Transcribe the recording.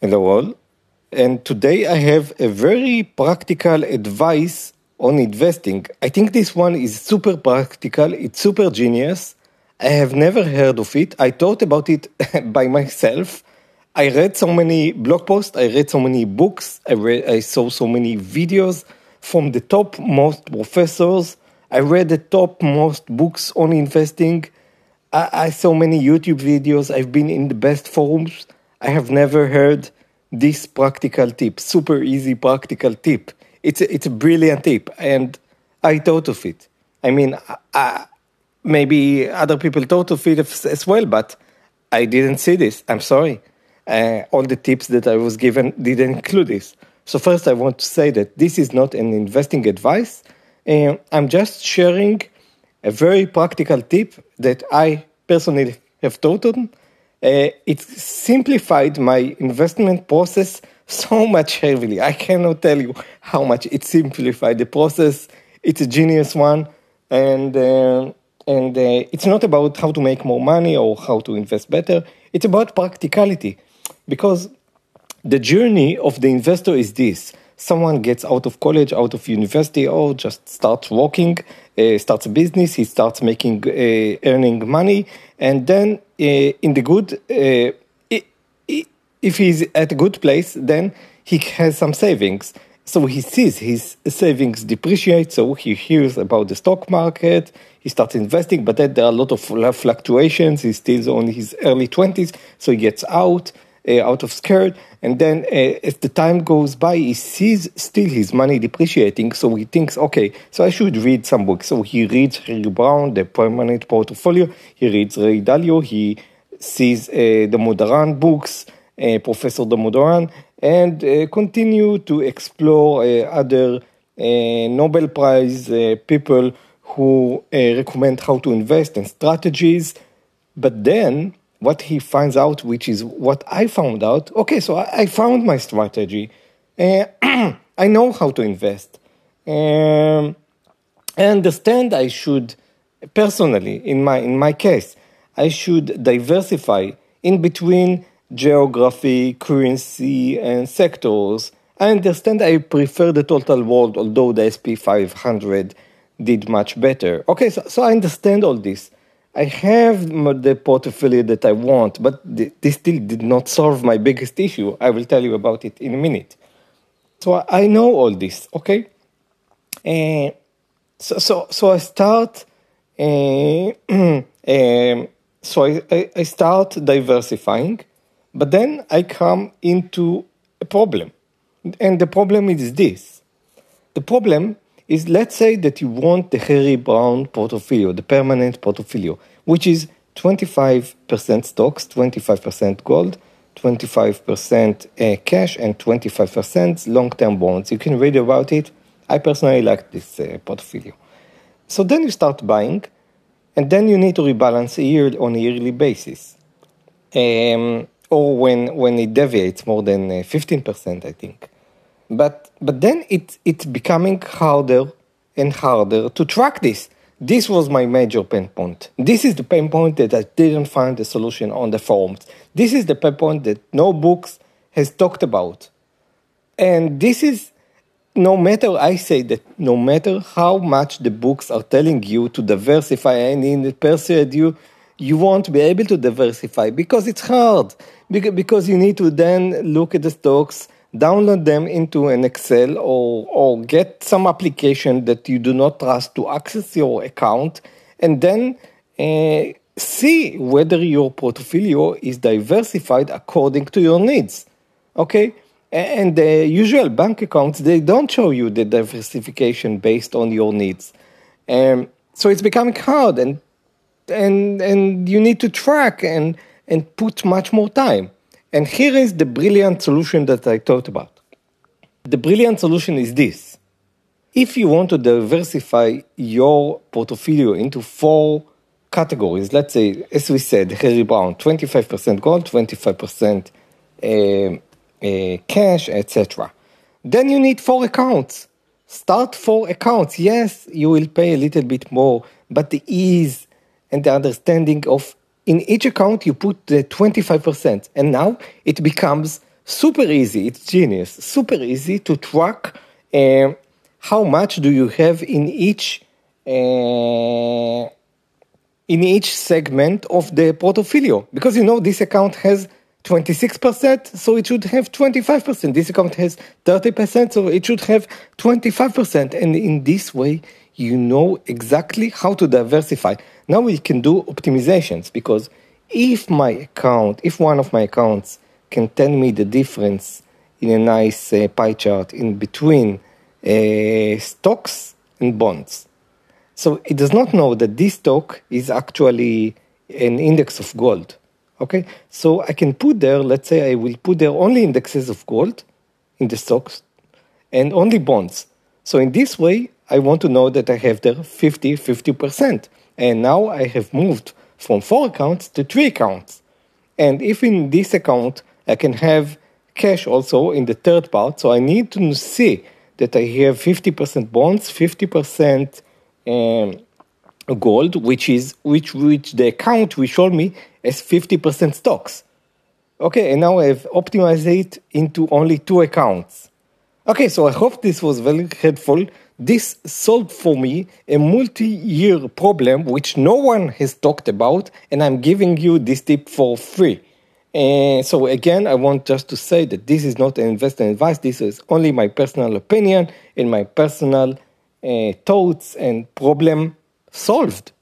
Hello all. And today I have a very practical advice on investing. I think this one is super practical, it's super genius. I have never heard of it. I thought about it by myself. I read so many blog posts, I read so many books, I, read, I saw so many videos from the top most professors. I read the top most books on investing. I, I saw many YouTube videos. I've been in the best forums. I have never heard this practical tip, super easy practical tip. It's a, it's a brilliant tip, and I thought of it. I mean, I, maybe other people thought of it as well, but I didn't see this. I'm sorry. Uh, all the tips that I was given didn't include this. So first, I want to say that this is not an investing advice. Uh, I'm just sharing a very practical tip that I personally have thought on. Uh, it simplified my investment process so much heavily. I cannot tell you how much it simplified the process. It's a genius one, and uh, and uh, it's not about how to make more money or how to invest better. It's about practicality, because the journey of the investor is this: someone gets out of college, out of university, or just starts working, uh, starts a business, he starts making, uh, earning money, and then in the good, uh, if he's at a good place, then he has some savings so he sees his savings depreciate, so he hears about the stock market, he starts investing, but then there are a lot of fluctuations. He's still on his early 20s, so he gets out, uh, out of scared. And then uh, as the time goes by, he sees still his money depreciating, so he thinks, okay, so I should read some books. So he reads Harry Browne, The Permanent Portfolio, he reads Ray Dalio, he sees uh, Damodaran books, uh, Professor Damodaran, and uh, continue to explore uh, other uh, Nobel Prize people who recommend how to invest and strategies. But then what he finds out, which is what I found out, okay, so I, I found my strategy. I know how to invest. Um, I understand I should, personally, in my, in my case, I should diversify in between geography, currency, and sectors. I understand I prefer the total world, although the SP 500 did much better. Okay, so, so I understand all this. I have the portfolio that I want, but this still did not solve my biggest issue. I will tell you about it in a minute. So I know all this, okay? Uh, so, so, so I start, uh, um, so I, I start diversifying but then I come into a problem. And the problem is this. The problem is let's say that you want the Harry Browne portfolio, the permanent portfolio, which is 25% stocks, 25% gold, 25% uh, cash, and 25% long term bonds. You can read about it. I personally like this uh, portfolio. So then you start buying, and then you need to rebalance a year on a yearly basis. Um, or when, when it deviates more than 15%, uh, I think. But, but then it, it's becoming harder and harder to track this. This was my major pain point. This is the pain point that I didn't find a solution on the forums. This is the pain point that no books has talked about. And this is no matter I say that no matter how much the books are telling you to diversify and persuade you you won't be able to diversify because it's hard. Because you need to then look at the stocks, download them into an Excel or, or get some application that you do not trust to access your account and then uh, see whether your portfolio is diversified according to your needs. Okay? And the usual bank accounts, they don't show you the diversification based on your needs. Um, so it's becoming hard and and and you need to track and and put much more time. And here is the brilliant solution that I thought about. The brilliant solution is this. If you want to diversify your portfolio into four categories, let's say, as we said, Harry Browne, 25% gold, 25% uh, uh, cash, etc. Then you need four accounts. Start four accounts. Yes, you will pay a little bit more, but the ease and the understanding of in each account you put the 25% and now it becomes super easy. It's genius. Super easy to track uh, how much do you have in each uh, in each segment of the portfolio because you know this account has 26%, so it should have 25%. This account has 30%, so it should have 25%. And in this way, you know exactly how to diversify. Now we can do optimizations because if my account, if one of my accounts can tell me the difference in a nice uh, pie chart in between uh, stocks and bonds. So it does not know that this stock is actually an index of gold. Okay, so I can put there, let's say I will put there only indexes of gold in the stocks and only bonds. So in this way, I want to know that I have there 50 50%. And now I have moved from four accounts to three accounts. And if in this account I can have cash also in the third part, so I need to see that I have 50% bonds, 50% um, gold, which is which which the account will show me as 50% stocks. Okay, and now I've optimized it into only two accounts. Okay, so I hope this was very helpful. This solved for me a multi-year problem which no one has talked about, and I'm giving you this tip for free. And so again, I want just to say that this is not an investment advice. This is only my personal opinion and my personal uh, thoughts and problem solved.